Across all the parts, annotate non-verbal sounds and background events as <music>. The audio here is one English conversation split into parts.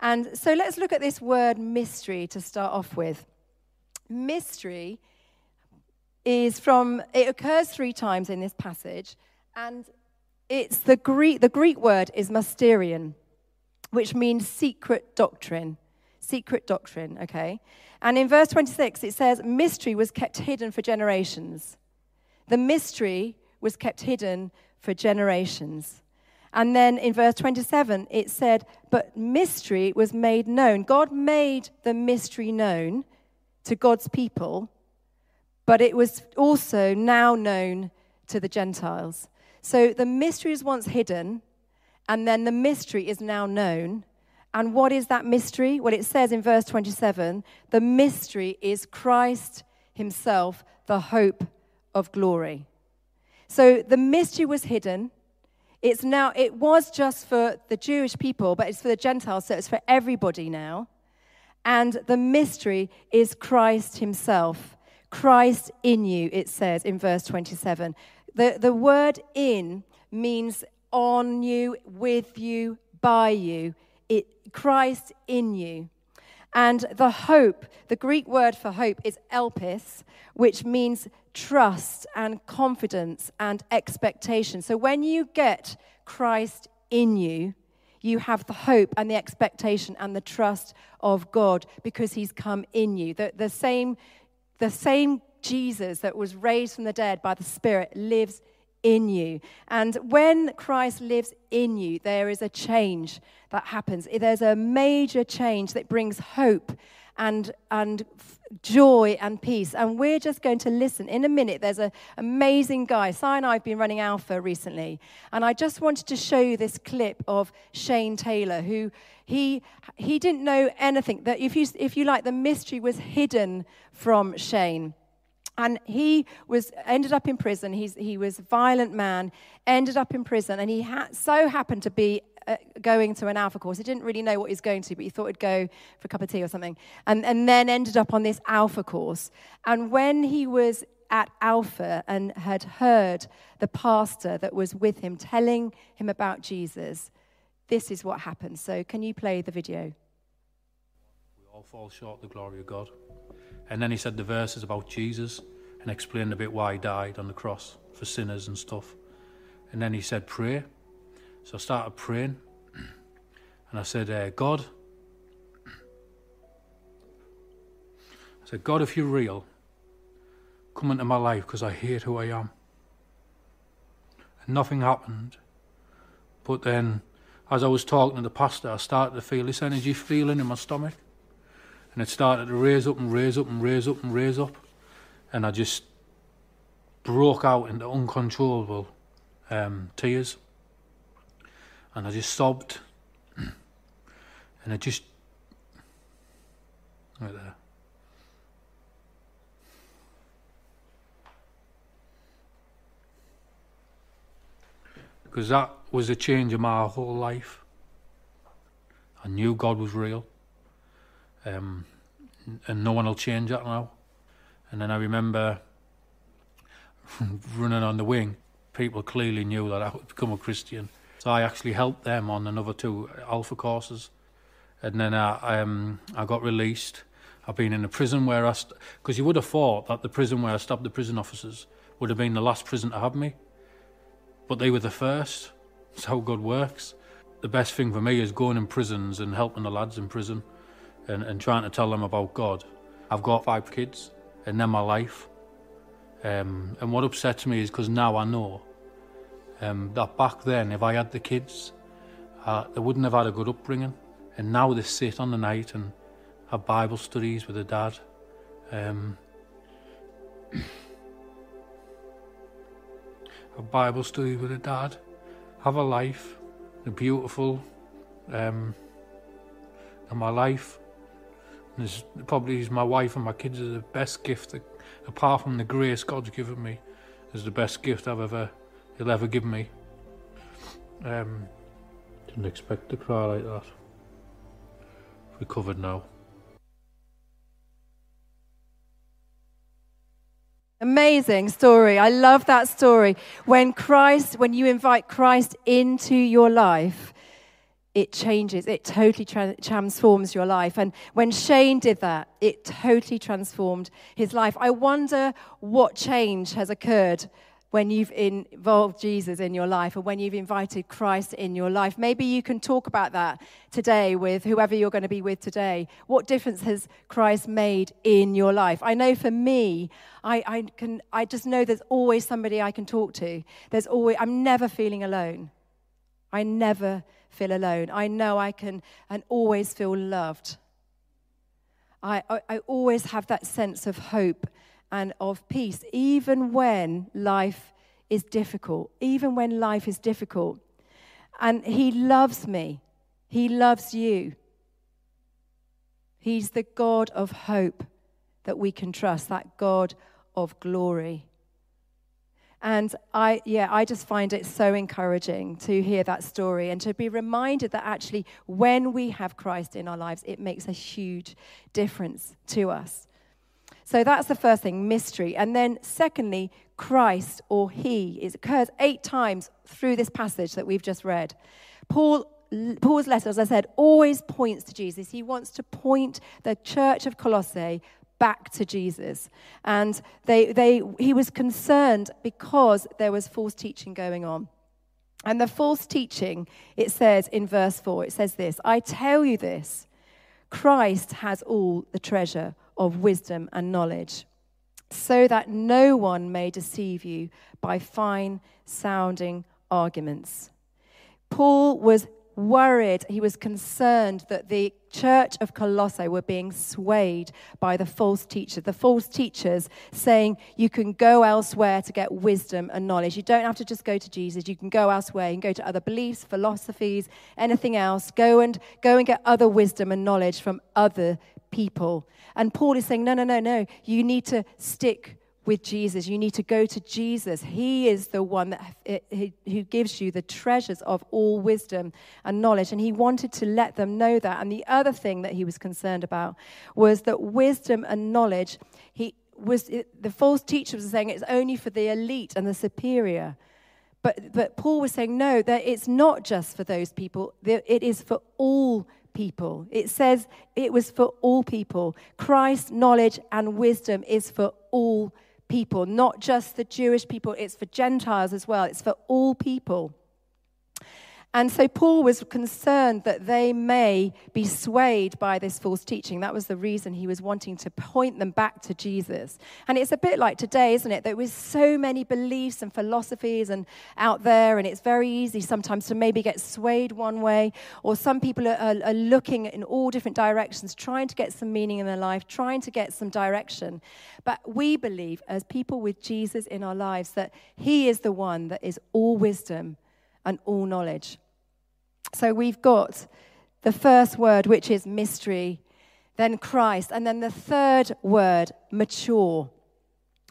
And so let's look at this word mystery to start off with. Mystery is from, it occurs three times in this passage, and it's the Greek, the Greek word is mysterion, which means secret doctrine. Secret doctrine, okay? And in verse 26, it says, Mystery was kept hidden for generations. The mystery was kept hidden for generations. And then in verse 27, it said, But mystery was made known. God made the mystery known to God's people, but it was also now known to the Gentiles. So the mystery is once hidden, and then the mystery is now known. And what is that mystery? Well, it says in verse 27 the mystery is Christ Himself, the hope of glory. So the mystery was hidden it's now, it was just for the Jewish people, but it's for the Gentiles, so it's for everybody now. And the mystery is Christ Himself. Christ in you, it says in verse 27. The, the word in means on you, with you, by you. It, Christ in you. And the hope, the Greek word for hope is elpis, which means trust and confidence and expectation. So when you get Christ in you, you have the hope and the expectation and the trust of God because he's come in you. The, the, same, the same Jesus that was raised from the dead by the Spirit lives in you. And when Christ lives in you, there is a change that happens. There's a major change that brings hope and, and joy and peace. And we're just going to listen. In a minute, there's an amazing guy. Si and I have been running Alpha recently. And I just wanted to show you this clip of Shane Taylor, who he, he didn't know anything. That if you, if you like, the mystery was hidden from Shane. And he was ended up in prison. He's, he was a violent man, ended up in prison, and he ha- so happened to be uh, going to an alpha course. He didn't really know what he was going to, but he thought he'd go for a cup of tea or something. And, and then ended up on this alpha course. And when he was at Alpha and had heard the pastor that was with him telling him about Jesus, this is what happened. So, can you play the video? We all fall short the glory of God. And then he said the verses about Jesus and explained a bit why he died on the cross for sinners and stuff. And then he said, Pray. So I started praying <clears throat> and I said, uh, God, I said, God, if you're real, come into my life because I hate who I am. And nothing happened. But then, as I was talking to the pastor, I started to feel this energy feeling in my stomach. And it started to raise up and raise up and raise up and raise up. And I just broke out into uncontrollable um, tears. And I just sobbed <clears throat> and I just, right there. Because that was a change of my whole life. I knew God was real. Um, and no one will change that now. And then I remember <laughs> running on the wing. People clearly knew that I would become a Christian. So I actually helped them on another two Alpha courses and then I, um, I got released. I've been in a prison where I, because st- you would have thought that the prison where I stabbed the prison officers would have been the last prison to have me, but they were the first. That's how God works. The best thing for me is going in prisons and helping the lads in prison, and, and trying to tell them about God. I've got five kids, and they're my life. Um, and what upsets me is because now I know um, that back then, if I had the kids, uh, they wouldn't have had a good upbringing. And now they sit on the night and have Bible studies with their dad. Um, <coughs> have Bible studies with their dad. Have a life, a beautiful, um, and my life. And probably is my wife and my kids are the best gift, that, apart from the grace God's given me, is the best gift I've ever, He'll ever give me. Um, didn't expect to cry like that recovered now. Amazing story. I love that story. When Christ, when you invite Christ into your life, it changes, it totally tra- transforms your life. And when Shane did that, it totally transformed his life. I wonder what change has occurred when you've involved Jesus in your life or when you've invited Christ in your life. Maybe you can talk about that today with whoever you're going to be with today. What difference has Christ made in your life? I know for me, I, I, can, I just know there's always somebody I can talk to. There's always, I'm never feeling alone. I never feel alone. I know I can and always feel loved. I, I, I always have that sense of hope and of peace, even when life is difficult, even when life is difficult. And He loves me, He loves you. He's the God of hope that we can trust, that God of glory. And I, yeah, I just find it so encouraging to hear that story and to be reminded that actually, when we have Christ in our lives, it makes a huge difference to us. So that's the first thing, mystery. And then, secondly, Christ or He. It occurs eight times through this passage that we've just read. Paul Paul's letter, as I said, always points to Jesus. He wants to point the church of Colossae back to Jesus. And they, they, he was concerned because there was false teaching going on. And the false teaching, it says in verse 4, it says this I tell you this Christ has all the treasure of wisdom and knowledge, so that no one may deceive you by fine sounding arguments. Paul was worried, he was concerned that the church of Colossae were being swayed by the false teachers. The false teachers saying you can go elsewhere to get wisdom and knowledge. You don't have to just go to Jesus. You can go elsewhere. Can go to other beliefs, philosophies, anything else. Go and go and get other wisdom and knowledge from other people. And Paul is saying, no, no, no, no. You need to stick with Jesus. You need to go to Jesus. He is the one that, who gives you the treasures of all wisdom and knowledge. And he wanted to let them know that. And the other thing that he was concerned about was that wisdom and knowledge, he was the false teachers were saying it's only for the elite and the superior. But, but Paul was saying, no, that it's not just for those people, it is for all people. It says it was for all people. Christ's knowledge and wisdom is for all people, not just the Jewish people, it's for Gentiles as well, it's for all people. And so Paul was concerned that they may be swayed by this false teaching. That was the reason he was wanting to point them back to Jesus. And it's a bit like today, isn't it? There was so many beliefs and philosophies and out there, and it's very easy sometimes to maybe get swayed one way, or some people are, are, are looking in all different directions, trying to get some meaning in their life, trying to get some direction. But we believe, as people with Jesus in our lives, that he is the one that is all wisdom and all knowledge. So we've got the first word, which is mystery, then Christ, and then the third word, mature.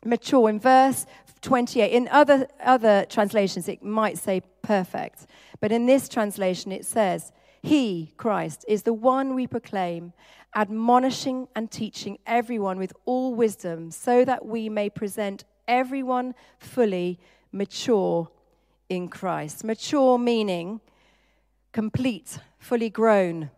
Mature. In verse 28, in other, other translations, it might say perfect, but in this translation, it says, He, Christ, is the one we proclaim, admonishing and teaching everyone with all wisdom, so that we may present everyone fully mature in Christ. Mature meaning complete, fully grown,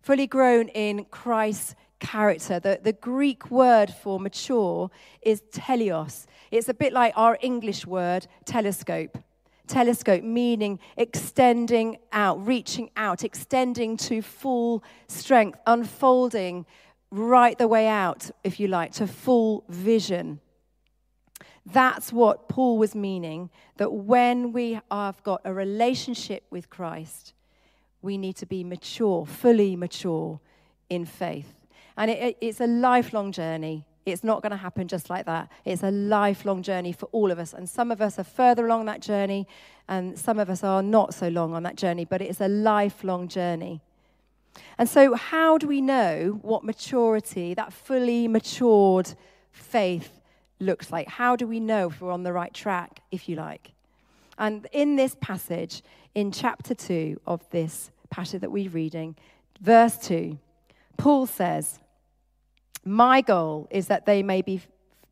fully grown in Christ's character. The, the Greek word for mature is teleos. It's a bit like our English word telescope. Telescope meaning extending out, reaching out, extending to full strength, unfolding right the way out, if you like, to full vision. That's what Paul was meaning that when we have got a relationship with Christ, we need to be mature, fully mature in faith. And it, it's a lifelong journey. It's not going to happen just like that. It's a lifelong journey for all of us. And some of us are further along that journey, and some of us are not so long on that journey, but it's a lifelong journey. And so, how do we know what maturity, that fully matured faith, looks like? How do we know if we're on the right track, if you like? And in this passage, in chapter 2 of this passage that we're reading, verse 2, Paul says, My goal is that they may be,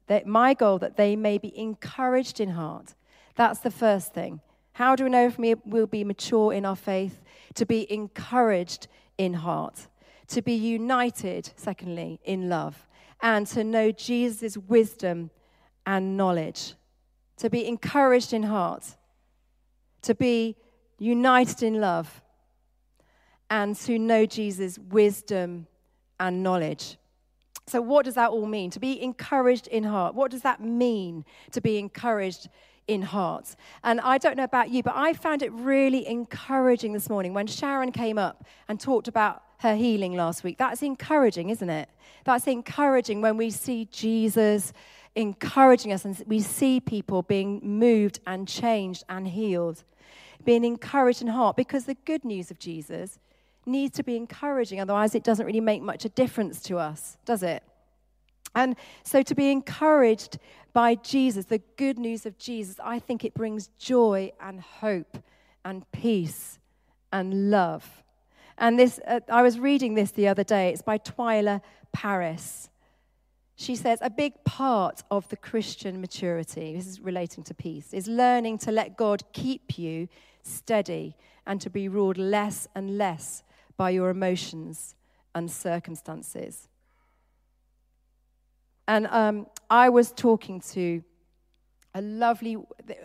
that my goal that they may be encouraged in heart. That's the first thing. How do we know if we will be mature in our faith? To be encouraged in heart, to be united, secondly, in love, and to know Jesus' wisdom and knowledge. To be encouraged in heart, to be united in love, and to know Jesus' wisdom and knowledge. So, what does that all mean? To be encouraged in heart. What does that mean to be encouraged in heart? And I don't know about you, but I found it really encouraging this morning when Sharon came up and talked about her healing last week. That's encouraging, isn't it? That's encouraging when we see Jesus encouraging us and we see people being moved and changed and healed, being encouraged in heart. Because the good news of Jesus needs to be encouraging, otherwise, it doesn't really make much of a difference to us, does it? And so to be encouraged by Jesus, the good news of Jesus, I think it brings joy and hope and peace and love. And this, uh, I was reading this the other day. It's by Twila Paris. She says, a big part of the Christian maturity, this is relating to peace, is learning to let God keep you steady and to be ruled less and less by your emotions and circumstances. And um, I was talking to a lovely,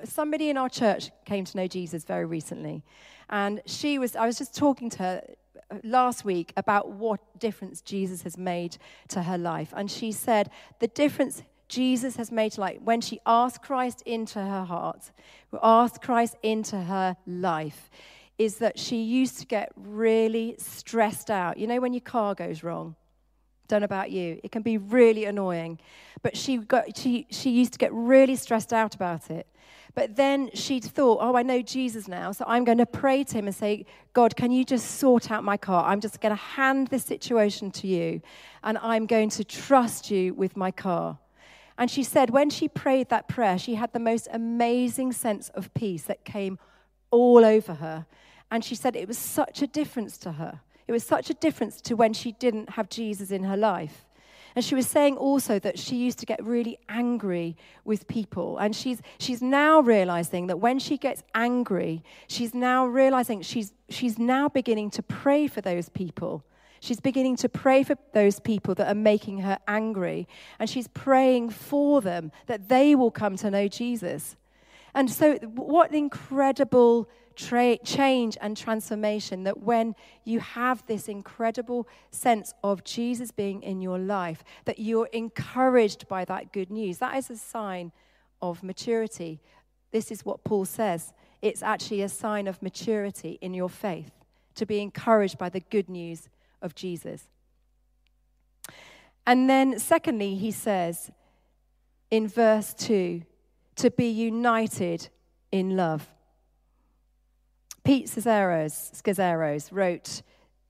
somebody in our church came to know Jesus very recently. And she was, I was just talking to her last week about what difference Jesus has made to her life. And she said, the difference Jesus has made to life, when she asked Christ into her heart, asked Christ into her life, is that she used to get really stressed out. You know, when your car goes wrong? Don't know about you. It can be really annoying. But she, got, she, she used to get really stressed out about it. But then she'd thought, oh, I know Jesus now, so I'm going to pray to him and say, God, can you just sort out my car? I'm just going to hand this situation to you, and I'm going to trust you with my car. And she said, when she prayed that prayer, she had the most amazing sense of peace that came all over her. And she said it was such a difference to her. It was such a difference to when she didn't have Jesus in her life. And she was saying also that she used to get really angry with people. And she's, she's now realizing that when she gets angry, she's now realizing she's, she's now beginning to pray for those people. She's beginning to pray for those people that are making her angry. And she's praying for them that they will come to know Jesus. And so, what an incredible tra- change and transformation that when you have this incredible sense of Jesus being in your life, that you're encouraged by that good news. That is a sign of maturity. This is what Paul says. It's actually a sign of maturity in your faith to be encouraged by the good news of Jesus. And then, secondly, he says in verse 2 to be united in love. Pete Scazzero wrote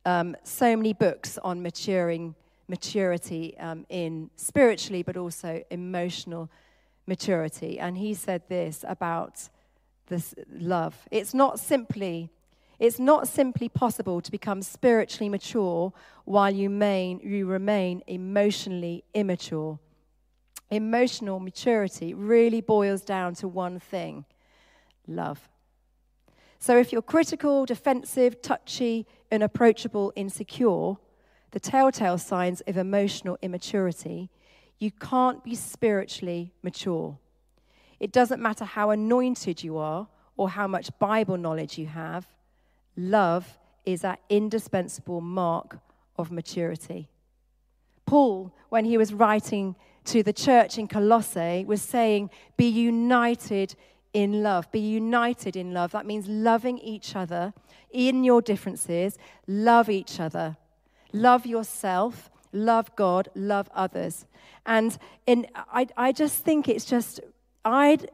um, so many books on maturing maturity um, in spiritually, but also emotional maturity. And he said this about this love. It's not simply it's not simply possible to become spiritually mature while you remain, you remain emotionally immature. Emotional maturity really boils down to one thing love. So if you're critical, defensive, touchy, unapproachable, insecure, the telltale signs of emotional immaturity, you can't be spiritually mature. It doesn't matter how anointed you are or how much Bible knowledge you have, love is that indispensable mark of maturity. Paul, when he was writing to the church in Colossae, was saying, Be united in love. Be united in love. That means loving each other in your differences. Love each other. Love yourself. Love God. Love others. And in, I, I just think it's just, I'd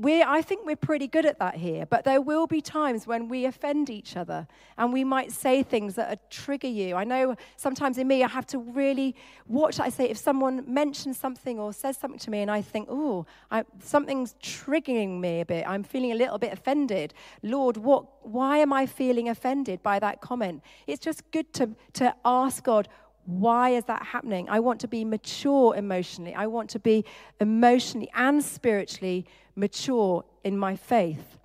we I think we're pretty good at that here, but there will be times when we offend each other and we might say things that trigger you. I know sometimes in me, I have to really watch I say. If someone mentions something or says something to me and I think, oh, something's triggering me a bit, I'm feeling a little bit offended. Lord, what, why am I feeling offended by that comment? It's just good to, to ask God, why is that happening? I want to be mature emotionally. I want to be emotionally and spiritually mature in my faith.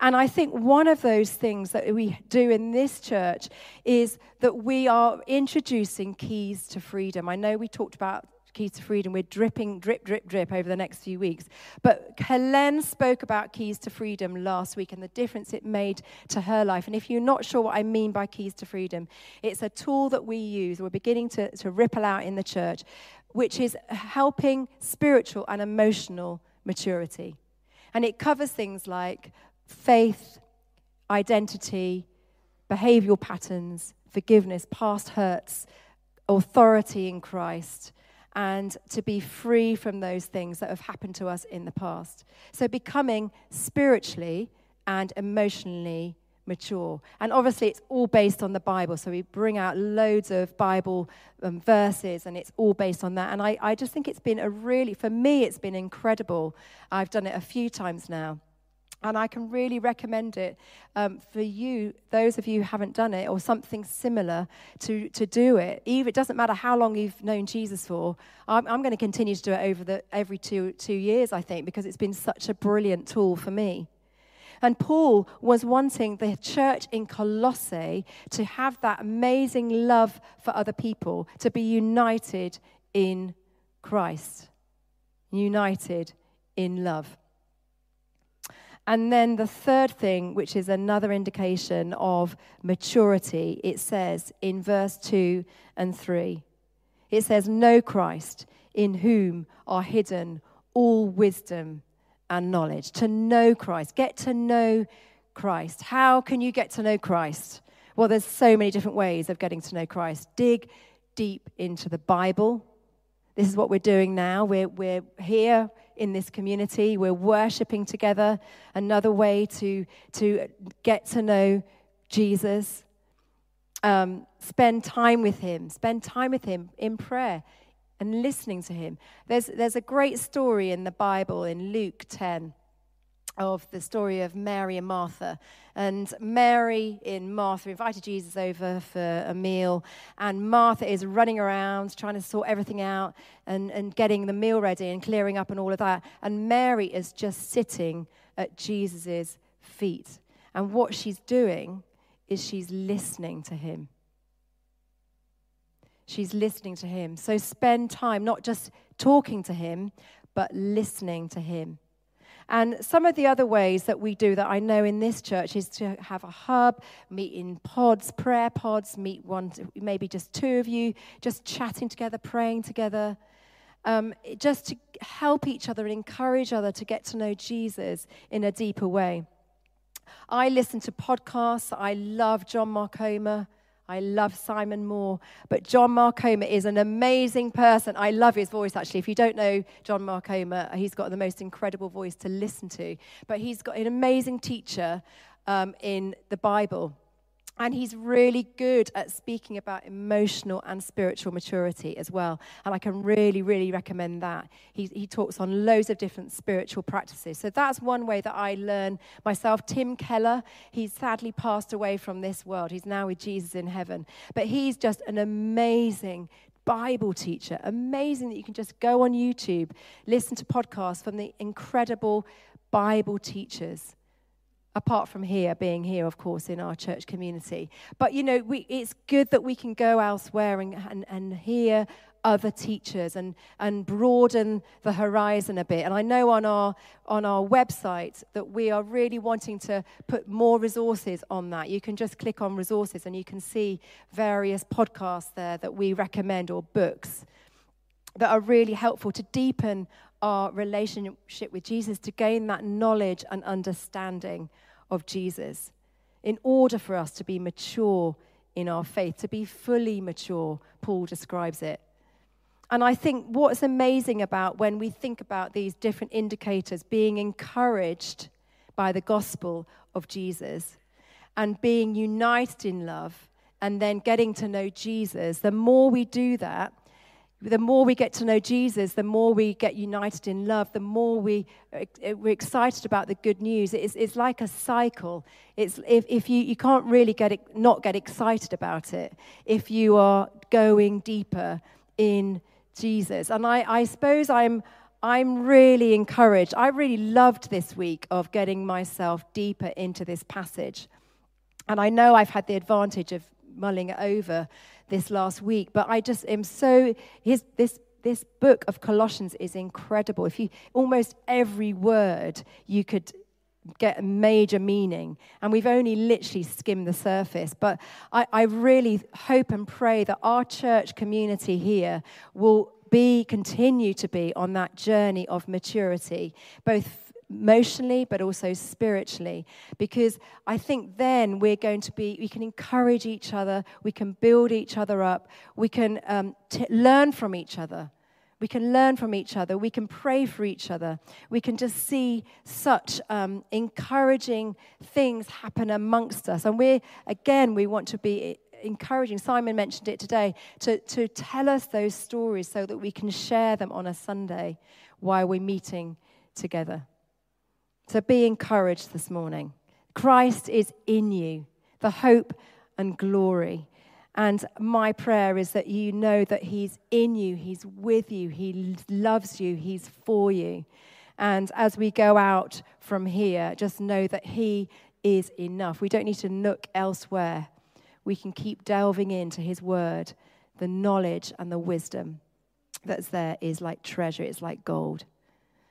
And I think one of those things that we do in this church is that we are introducing keys to freedom. I know we talked about keys to freedom. We're dripping, drip, drip, drip over the next few weeks. But Helen spoke about keys to freedom last week and the difference it made to her life. And if you're not sure what I mean by keys to freedom, it's a tool that we use, we're beginning to, to ripple out in the church, which is helping spiritual and emotional maturity. And it covers things like faith, identity, behavioral patterns, forgiveness, past hurts, authority in Christ, and to be free from those things that have happened to us in the past. So, becoming spiritually and emotionally mature. And obviously, it's all based on the Bible. So, we bring out loads of Bible um, verses, and it's all based on that. And I, I just think it's been a really, for me, it's been incredible. I've done it a few times now and I can really recommend it um, for you, those of you who haven't done it or something similar, to, to do it. Even it doesn't matter how long you've known Jesus for. I'm, I'm going to continue to do it over the every two two years, I think, because it's been such a brilliant tool for me. And Paul was wanting the church in Colossae to have that amazing love for other people, to be united in Christ, united in love. And then the third thing, which is another indication of maturity, it says in verse 2 and 3 it says, Know Christ, in whom are hidden all wisdom and knowledge. To know Christ, get to know Christ. How can you get to know Christ? Well, there's so many different ways of getting to know Christ. Dig deep into the Bible. This is what we're doing now. We're, we're here in this community. We're worshiping together. Another way to, to get to know Jesus. Um, spend time with Him. Spend time with Him in prayer and listening to Him. There's, there's a great story in the Bible in Luke 10 of the story of Mary and Martha. And Mary in Martha invited Jesus over for a meal, and Martha is running around trying to sort everything out and, and getting the meal ready and clearing up and all of that. And Mary is just sitting at Jesus' feet. And what she's doing is she's listening to him. She's listening to him. So spend time not just talking to him, but listening to him. And some of the other ways that we do that I know in this church is to have a hub, meet in pods, prayer pods, meet one, maybe just two of you, just chatting together, praying together. Um, just to help each other and encourage other to get to know Jesus in a deeper way. I listen to podcasts. I love John Mark. I love Simon Moore, but John Mark Comer is an amazing person. I love his voice, actually. If you don't know John Mark Comer, he's got the most incredible voice to listen to. But he's got an amazing teacher um, in the Bible. And he's really good at speaking about emotional and spiritual maturity as well. And I can really, really recommend that. He, he talks on loads of different spiritual practices. So that's one way that I learn myself. Tim Keller, he's sadly passed away from this world. He's now with Jesus in heaven. But he's just an amazing Bible teacher. Amazing that you can just go on YouTube, listen to podcasts from the incredible Bible teachers apart from here, being here, of course, in our church community. But, you know, we, it's good that we can go elsewhere and, and, and hear other teachers and, and broaden the horizon a bit. And I know on our, on our website that we are really wanting to put more resources on that. You can just click on resources and you can see various podcasts there that we recommend or books that are really helpful to deepen our relationship with Jesus, to gain that knowledge and understanding of Jesus, in order for us to be mature in our faith, to be fully mature, Paul describes it. And I think what's amazing about when we think about these different indicators, being encouraged by the gospel of Jesus and being united in love and then getting to know Jesus, the more we do that, the more we get to know Jesus, the more we get united in love, the more we, uh, we're excited about the good news. It's, it's like a cycle. It's, if, if you, you can't really get it, not get excited about it if you are going deeper in Jesus. And I, I suppose I'm, I'm really encouraged. I really loved this week of getting myself deeper into this passage. And I know I've had the advantage of mulling it over this last week, but I just am so his this this book of Colossians is incredible. If you almost every word you could get a major meaning. And we've only literally skimmed the surface. But I, I, really hope and pray that our church community here will be, continue to be on that journey of maturity, both emotionally but also spiritually because i think then we're going to be we can encourage each other we can build each other up we can um, t- learn from each other we can learn from each other. We can pray for each other. We can just see such um, encouraging things happen amongst us. And we, again, we want to be encouraging. Simon mentioned it today to, to tell us those stories so that we can share them on a Sunday while we're meeting together. So be encouraged this morning. Christ is in you, the hope and glory and my prayer is that you know that He's in you, He's with you, He loves you, He's for you. And as we go out from here, just know that He is enough. We don't need to look elsewhere. We can keep delving into His word. The knowledge and the wisdom that's there is like treasure, it's like gold.